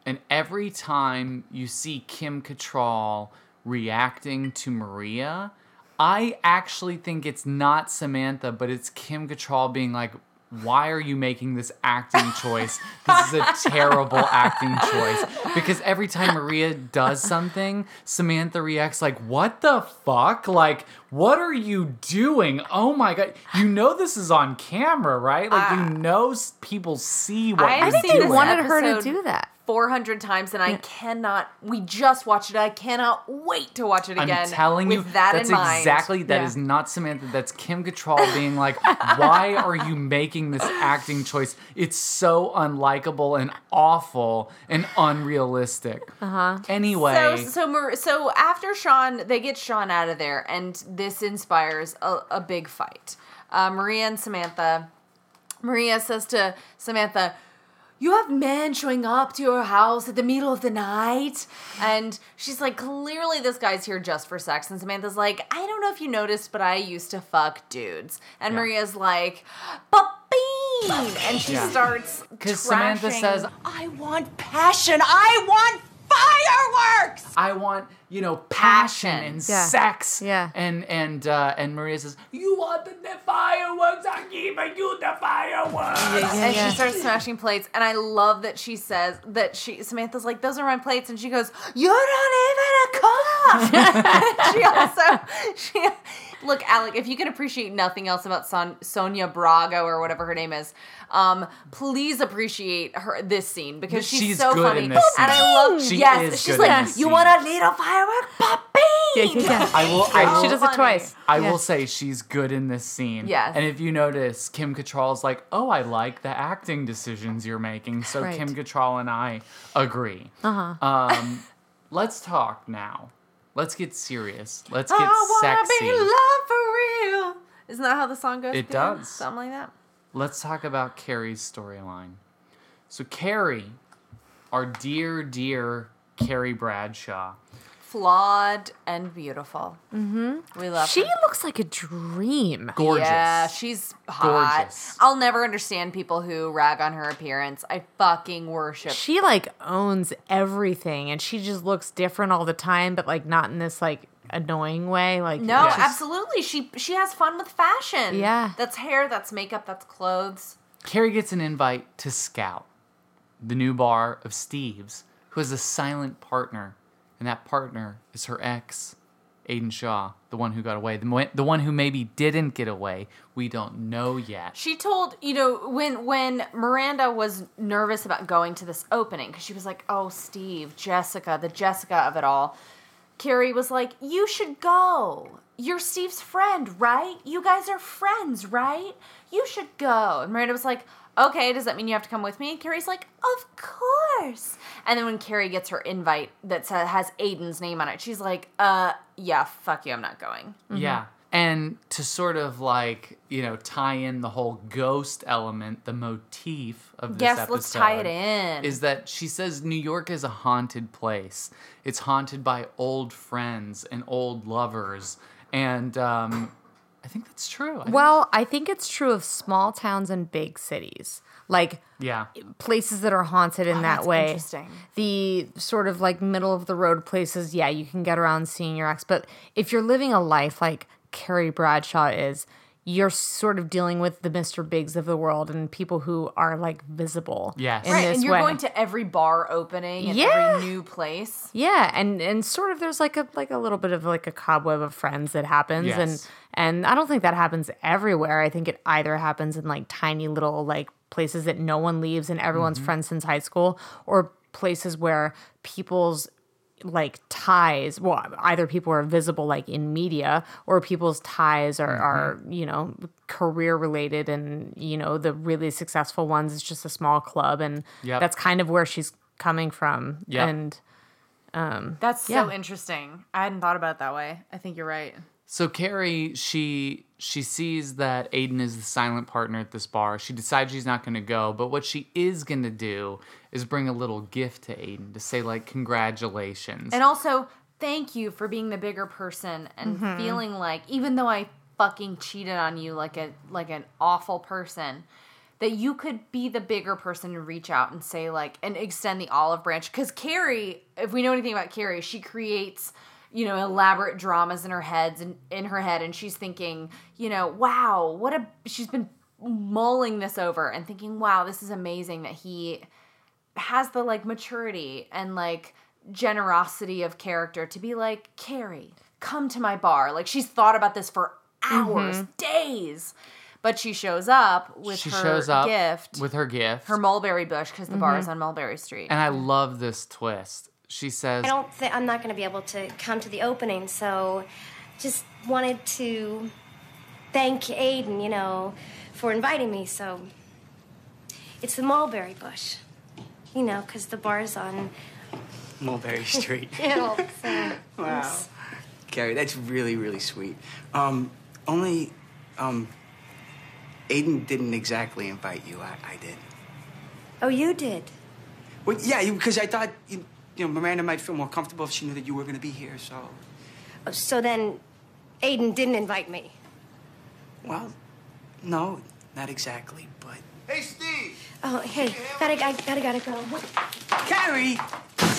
and every time you see Kim Cattrall reacting to Maria, I actually think it's not Samantha, but it's Kim Cattrall being like, why are you making this acting choice? This is a terrible acting choice. Because every time Maria does something, Samantha reacts like, what the fuck? Like, what are you doing? Oh my God. You know this is on camera, right? Like, you uh, know people see what I've you're seen doing. this wanted her to do that. 400 times and I cannot we just watched it. I cannot wait to watch it again. I'm telling you, that that's in mind. exactly that is Yeah. not Samantha. That's Kim Cattrall being like, "Why are you making this acting choice? It's so unlikable and awful and unrealistic." Uh-huh. Anyway, So so Mar- so after Sean, they get Sean out of there, and this inspires a, a big fight. Uh, Maria and Samantha. Maria says to Samantha, "You have men showing up to your house at the middle of the night," and she's like, "Clearly, this guy's here just for sex." And Samantha's like, "I don't know if you noticed, but I used to fuck dudes." And Yeah. Maria's like, "Papine," and she Yeah. starts because Samantha says, "I want passion. I want fireworks." "I want." You know, passion, Passion. and Yeah. sex, Yeah. and and uh, and Maria says, "You want the fireworks? I'm giving you the fireworks." and she starts smashing plates and i love that she says that she samantha's like those are my plates and she goes you're not even a cop she also she look alec if you can appreciate nothing else about Son, sonia braga or whatever her name is um please appreciate her this scene because she's, She's so good funny in this and i love She yes is she's good in like this you scene. want a little firework puppy Yeah, yeah, yeah. I will. I will She does it twice. I Yeah. will say she's good in this scene. Yes. And if you notice, Kim Cattrall's like, "Oh, I like the acting decisions you're making." So Right. Kim Cattrall and I agree. Uh-huh. Um, let's talk now. Let's get serious. Let's get I wanna sexy. be loved for real isn't that how the song goes It does. something like that Let's talk about Carrie's storyline. So Carrie, our dear, dear Carrie Bradshaw. Flawed and beautiful Mm-hmm. we love her. She her. looks like a dream. Gorgeous. Yeah, she's hot. Gorgeous. I'll never understand people who rag on her appearance. I fucking worship. She like owns everything, and she just looks different all the time, but like not in this like annoying way. Like no, it's just- absolutely. She she has fun with fashion. Yeah. That's hair, that's makeup, that's clothes. Carrie gets an invite to Scout, the new bar of Steve's, who has a silent partner, and that partner is her ex, Aiden Shaw, the one who got away, the, the one who maybe didn't get away. We don't know yet. She told, you know, when when Miranda was nervous about going to this opening cuz she was like, "Oh, Steve, Jessica, the Jessica of it all." Carrie was like, "You should go. You're Steve's friend, right? You guys are friends, right? You should go." And Miranda was like, "Okay, does that mean you have to come with me?" And Carrie's like, "Of course." And then when Carrie gets her invite that sa- has Aiden's name on it, she's like, "Uh, yeah, fuck you, I'm not going." Yeah. And to sort of like, you know, tie in the whole ghost element, the motif of this Yes, episode. let's tie it in. Is that she says New York is a haunted place. It's haunted by old friends and old lovers. And um, I think that's true. I think- Well, I think it's true of small towns and big cities. Like yeah. places that are haunted in Oh, that way. interesting. The sort of like middle of the road places, yeah, you can get around seeing your ex. But if you're living a life like Carrie Bradshaw is, you're sort of dealing with the Mr. Bigs of the world and people who are like visible. Yes. In right, this and you're way. going to every bar opening and Yeah. every new place. Yeah, and and sort of there's like a like a little bit of like a cobweb of friends that happens Yes. and and I don't think that happens everywhere. I think it either happens in like tiny little like places that no one leaves and everyone's Mm-hmm. friends since high school or places where people's like ties well either people are visible like in media or people's ties are, are Mm-hmm. you know career related and you know the really successful ones is just a small club and Yep. that's kind of where she's coming from Yep. and um That's so Yeah. interesting. I hadn't thought about it that way. I think you're right. So Carrie, she she sees that Aiden is the silent partner at this bar. She decides she's not going to go, but what she is going to do is bring a little gift to Aiden to say like congratulations. And also, thank you for being the bigger person and Mhm. feeling like even though I fucking cheated on you like a like an awful person, that you could be the bigger person and reach out and say like and extend the olive branch. Because Carrie, if we know anything about Carrie, she creates you know elaborate dramas in her heads and in her head and she's thinking you know wow what a she's been mulling this over and thinking, wow, this is amazing that he has the like maturity and like generosity of character to be like, Carrie, come to my bar. Like she's thought about this for hours, Mhm. days. But she shows up with she her shows up gift, with her gift. her mulberry bush, because the bar Mm-hmm. is on Mulberry Street. and I love this twist. She says, I don't think I'm not going to be able to come to the opening, so just wanted to thank Aiden, you know, for inviting me. So it's the mulberry bush, you know, because the bar's on. Mulberry Street. Hill, so Wow. Carrie, that's really, really sweet. Um, only, um, Aiden didn't exactly invite you. I, I did. Oh, you did. Well, yeah, because I thought, you, you know, Miranda might feel more comfortable if she knew that you were going to be here, so. Oh, So then, Aiden didn't invite me. Well, no, not exactly, but. Hey, Steve! Oh, hey, gotta, I gotta, gotta go. Carrie!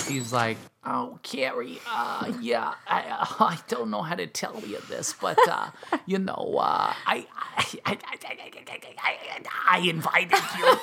He's like, Oh, Carrie, uh, yeah, I, uh, I don't know how to tell you this, but, uh, you know, uh, I, I, I, I, I, I invited you.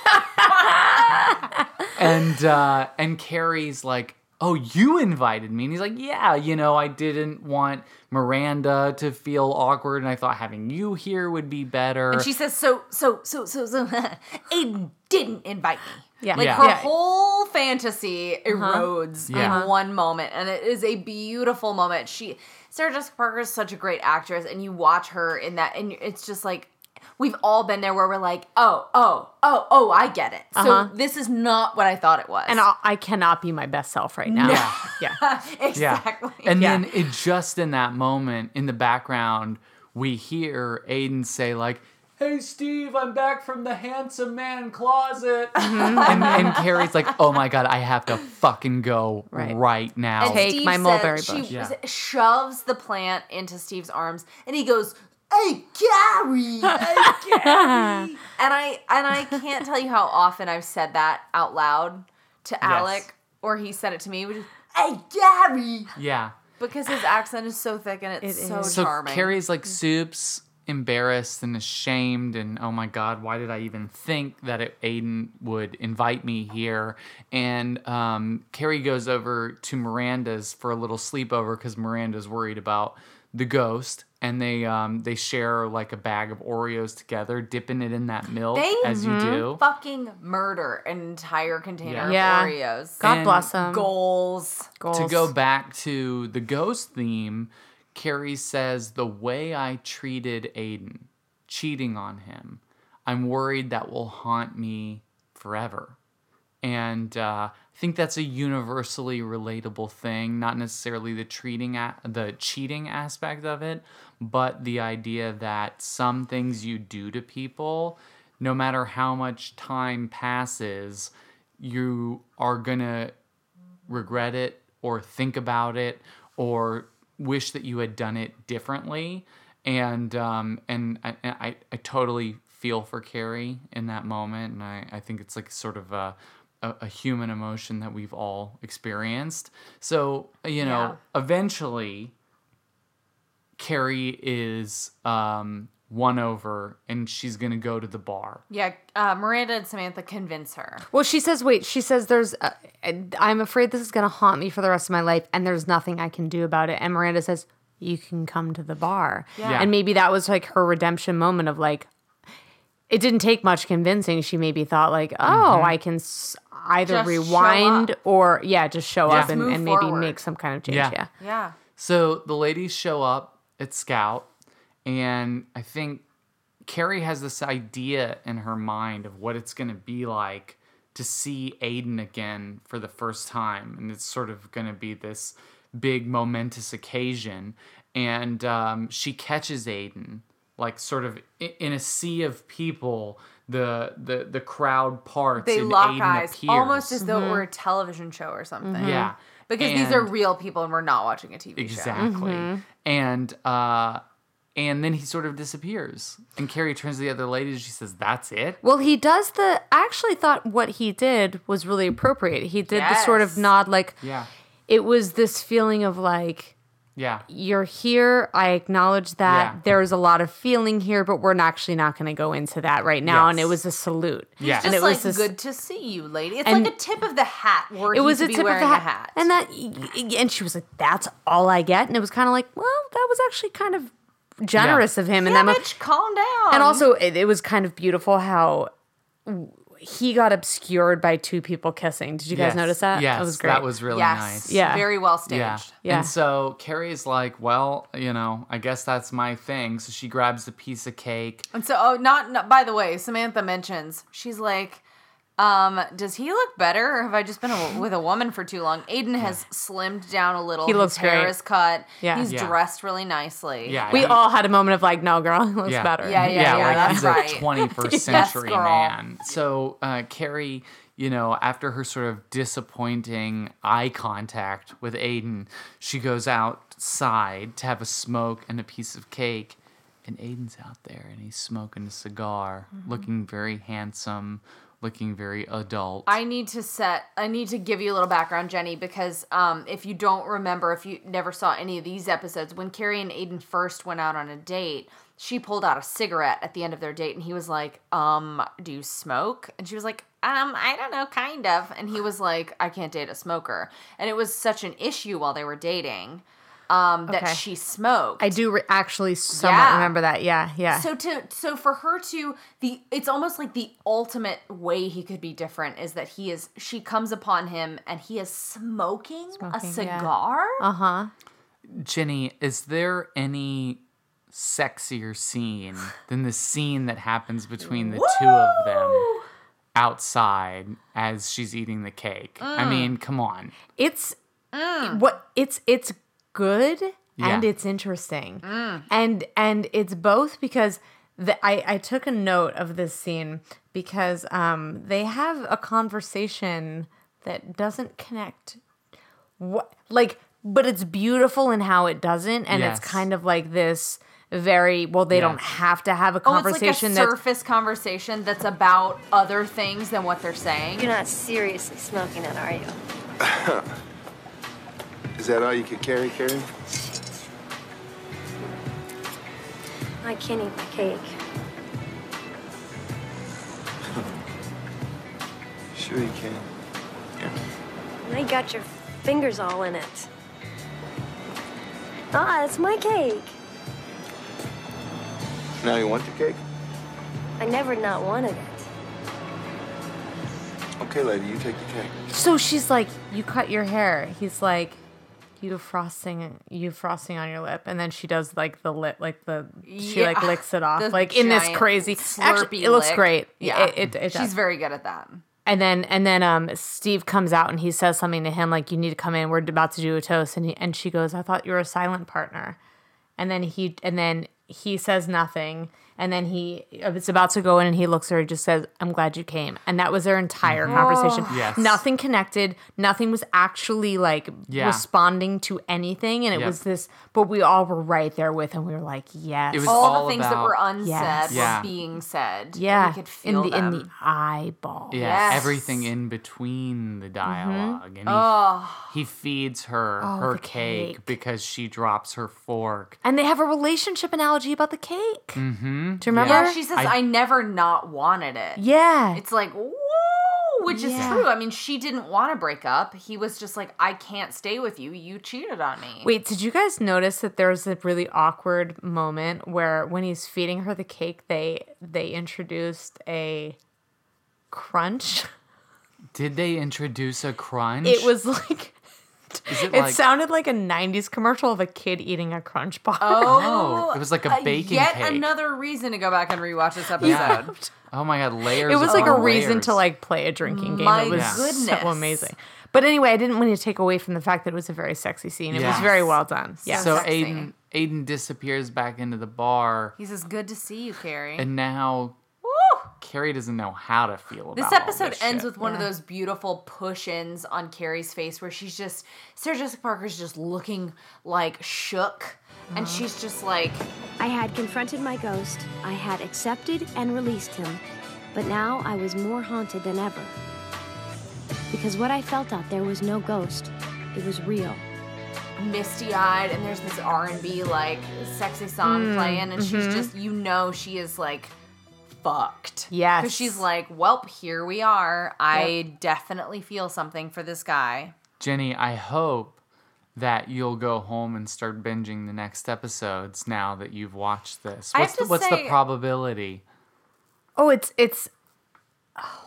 and uh, and Carrie's like, "Oh, you invited me," and he's like, "Yeah, you know, I didn't want Miranda to feel awkward, and I thought having you here would be better." And she says, so, so, so, so, so, Aiden didn't invite me. Yeah. Like Yeah. her Yeah. whole fantasy uh-huh. erodes Yeah. in one moment. And it is a beautiful moment. She, Sarah Jessica Parker is such a great actress. And you watch her in that, and it's just like, we've all been there where we're like, oh, oh, oh, oh, I get it. So Uh-huh. this is not what I thought it was. And I, I cannot be my best self right now. Yeah. yeah. exactly. Yeah. And Yeah. then it just in that moment in the background, we hear Aiden say like, "Hey Steve, I'm back from the handsome man closet," and, and Carrie's like, "Oh my god, I have to fucking go right, Right. now." Take Steve my says- mulberry She bush. Yeah. shoves the plant into Steve's arms, and he goes, "Hey, Gary, hey, Gary!" and I and I can't tell you how often I've said that out loud to Alec, or he said it to me, which is, "Hey, Gary," yeah. because his accent is so thick and it's It so is. So. Carrie's like soups, embarrassed and ashamed, and oh my god, why did I even think that it, Aiden would invite me here? And um, Carrie goes over to Miranda's for a little sleepover because Miranda's worried about the ghost, and they um, they share like a bag of Oreos together, dipping it in that milk They as you do. fucking murder an entire container Yeah. of Yeah. Oreos. God And- bless him. Goals. To go back to the ghost theme, Carrie says, The way I treated Aiden, cheating on him, I'm worried that will haunt me forever. And uh, I think that's a universally relatable thing, not necessarily the treating a- the cheating aspect of it, but the idea that some things you do to people, no matter how much time passes, you are gonna regret it or think about it or wish that you had done it differently. And um and I, I i totally feel for carrie in that moment. And i i think it's like sort of a a, a human emotion that we've all experienced. So you know eventually carrie is um won over and she's gonna go to the bar Yeah, uh, Miranda and Samantha convince her. Well, she says, wait, she says, there's, uh, I'm afraid this is going to haunt me for the rest of my life, and there's nothing I can do about it. And Miranda says, you can come to the bar. Yeah. Yeah. And maybe that was like her redemption moment of like, it didn't take much convincing. She maybe thought, like, oh, Mhm. I can s- either Just rewind or, yeah, just show Yeah. up and, and maybe make some kind of change. Yeah. Yeah. Yeah. So the ladies show up at Scout, and I think Carrie has this idea in her mind of what it's going to be like to see Aiden again for the first time. And it's sort of going to be this big, momentous occasion. And um, she catches Aiden, like sort of in a sea of people. The, the, the crowd parts. They and lock Aiden eyes, appears. almost as though it were a television show or something. Yeah. Because these are real people and we're not watching a TV show. Exactly. And uh and then he sort of disappears. And Carrie turns to the other ladies. She says, "That's it." Well, he does the. I actually thought what he did was really appropriate. He did the sort of nod, like Yeah. it was this feeling of like Yeah. you're here. I acknowledge that Yeah. there's a lot of feeling here, but we're actually not going to go into that right now. And it was a salute. Yeah. and it like was this- good to see you, lady. It's like a tip of the hat. It was a tip of wearing the a hat, hat. and that, and she was like, "That's all I get," and it was kind of like, well, that was actually kind of generous of him, and yeah, that mo- bitch, calm down. and also it, it was kind of beautiful how he got obscured by two people kissing. Did you guys Yes. notice that? Yes, that was great. that was really Yes. nice. Yeah. very well staged. Yeah. Yeah. And so Carrie's like, well, you know, I guess that's my thing. So she grabs a piece of cake. And so, oh, not, not by the way, Samantha mentions she's like, um, does he look better, or have I just been a, with a woman for too long? Aiden has slimmed down a little. He His looks hair great. is cut. Yeah. he's Yeah. dressed really nicely. Yeah. we he- all had a moment of like, no, girl, he looks yeah. better. Yeah, yeah, yeah, like that's he's right. a 21st century girl. man. So uh, Carrie, you know, after her sort of disappointing eye contact with Aiden, she goes outside to have a smoke and a piece of cake. And Aiden's out there and he's smoking a cigar, Mm-hmm. looking very handsome, looking very adult. I need to set. I need to give you a little background, Jenny, because um, if you don't remember, if you never saw any of these episodes, when Carrie and Aiden first went out on a date, she pulled out a cigarette at the end of their date, and he was like, "Um, do you smoke?" And she was like, "Um, I don't know, kind of." And he was like, "I can't date a smoker," and it was such an issue while they were dating um, that Okay. she smoked. I do re- actually somewhat Yeah. remember that. Yeah, yeah. So to so for her to the it's almost like the ultimate way he could be different is that he is she comes upon him and he is smoking, a Smoking, yeah. cigar. uh huh. Jenny, is there any sexier scene than the scene that happens between the two of them outside as she's eating the cake? I Mm. mean, come on. It's what it's it's good and it's interesting and and it's both because the, I I took a note of this scene because um they have a conversation that doesn't connect what like but it's beautiful in how it doesn't and Yes. it's kind of like this very well they don't have to have a Oh, it's like a conversation surface conversation that's about other things than what they're saying. You're not seriously smoking it, are you? Is that all you could carry, Carrie? I can't eat my cake. Sure you can. Now you got your fingers all in it. Ah, it's my cake. Now you want the cake? I never not wanted it. Okay, lady, you take the cake. So she's like, "You cut your hair." He's like, "You frosting, you frosting on your lip," and then she does like the lip, like the she like licks it off, The like in this crazy. Actually, it looks lick. great. Yeah, it, it, it she's very good at that. And then and then um Steve comes out and he says something to him like, "You need to come in. We're about to do a toast." And he, and she goes, "I thought you were a silent partner." And then he and then he says nothing. And then he it's about to go in and he looks at her and just says, I'm glad you came. And that was their entire conversation. Mm-hmm. Yes. Nothing connected. Nothing was actually like Yeah. responding to anything. And it Yep. was this but we all were right there with him. We were like, yes. It was all, all the things that were unsaid Yes. Yeah. were being said. yeah. we could feel in the in the eyeball. Yeah, Yes. everything in between the dialogue. And he, Oh. he feeds her Oh, her cake, cake. because she drops her fork. And they have a relationship analogy about the cake. Mm-hmm. Mm-hmm. Do you remember? Yeah, she says, I, never not wanted it. Yeah. It's like, whoa, which is Yeah. true. I mean, she didn't want to break up. He was just like, I can't stay with you. You cheated on me. Wait, did you guys notice that there's a really awkward moment where when he's feeding her the cake, they they introduced a crunch? Did they introduce a crunch? It was like Is it it like sounded like a 90s commercial of a kid eating a crunch bar. Oh, No, it was like a uh, baking Yet cake. another reason to go back and rewatch this episode. Yeah. Oh my god, layers. It was like a upon reason to like play a drinking game. My it was goodness. so amazing. But anyway, I didn't want to take away from the fact that it was a very sexy scene. It was very well done. Yeah. So sexy. Aiden Aiden disappears back into the bar, He says, good to see you, Carrie. and now Carrie doesn't know how to feel about This all episode this ends shit. with one of those beautiful push-ins on Carrie's face where she's just Sarah Jessica Parker's just looking like shook and she's just like I had confronted my ghost, I had accepted and released him, but now I was more haunted than ever. Because what I felt out there was no ghost, it was real. misty eyed, and there's this R and B like sexy song Mm, playing, and she's mhm. just you know she is like fucked. Yes. because she's like, well, here we are. I definitely feel something for this guy. Jenny, I hope that you'll go home and start binging the next episodes now that you've watched this. I What's have the, to what's the probability? Oh, it's it's oh.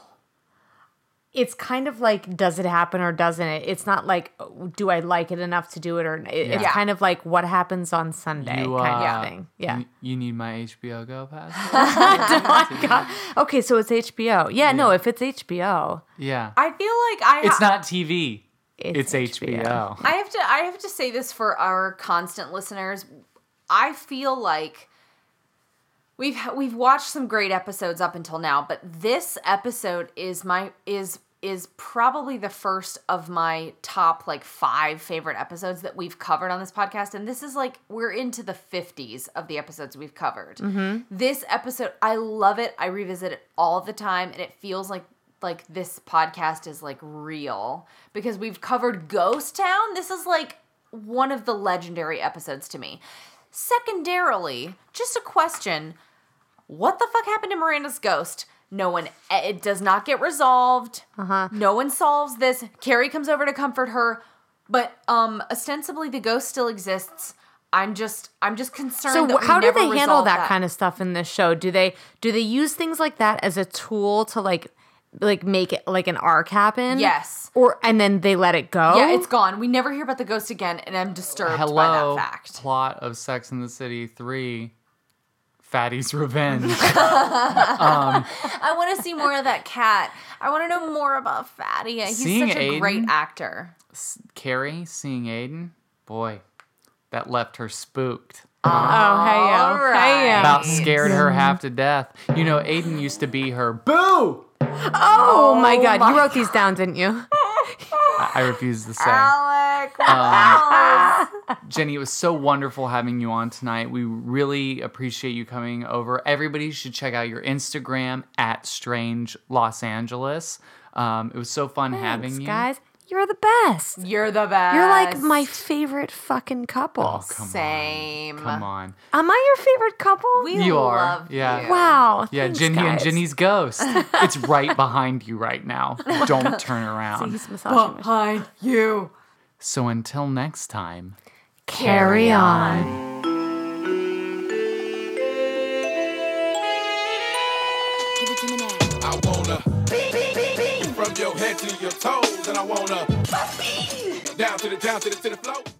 It's kind of like does it happen or doesn't it? It's not like do I like it enough to do it or it, it's Yeah. kind of like what happens on Sunday You, kind uh, of thing. Yeah. You, you need my HBO Go pass? oh my god. Okay, so it's HBO. Yeah, no, if it's HBO, yeah. I feel like I It's not TV. It's, HBO. I have to I have to say this for our constant listeners. I feel like we've we've watched some great episodes up until now, but this episode is my is is probably the first of my top like 5 favorite episodes that we've covered on this podcast and this is like we're into the 50s of the episodes we've covered. Mhm. This episode I love it. I revisit it all the time and it feels like like this podcast is like real because we've covered Ghost Town. This is like one of the legendary episodes to me. Secondarily, just a question. What the fuck happened to Miranda's ghost? No one it does not get resolved. Uh-huh. No one solves this. Carrie comes over to comfort her, but um ostensibly the ghost still exists. I'm just I'm just concerned So that we how do never they handle resolve that, kind of stuff in this show? Do they do they use things like that as a tool to like like make it like an arc happen? Yes. Or and then they let it go? Yeah, it's gone. We never hear about the ghost again, and I'm disturbed by that fact. plot of Sex in the City 3, Fatty's Revenge. um, I want to see more of that cat. I want to know more about Fatty. He's Seeing such a great Aiden- actor. Carrie seeing Aiden, boy, that left her spooked. Oh, hey yo. Hey yo. About scared her half to death. You know, Aiden used to be her boo. Oh, my god, you wrote these down, didn't you? I, refuse to say. Alec, Um, Jenny, it was so wonderful having you on tonight. We really appreciate you coming over. Everybody should check out your Instagram at Strange Los Angeles. Um, it was so fun having you. guys. You're the best. You're the best. You're like my favorite fucking couple. Oh, come Same. on. Come on. Am I your favorite couple? We you are. love yeah. you. Wow. Yeah, thanks, Jenny and guys. Jenny's ghost. it's right behind you right now. Don't turn around. He's massaging my Behind you. So until next time, Carry on. I head to your toes, and I wanna down to the down to the to the floor.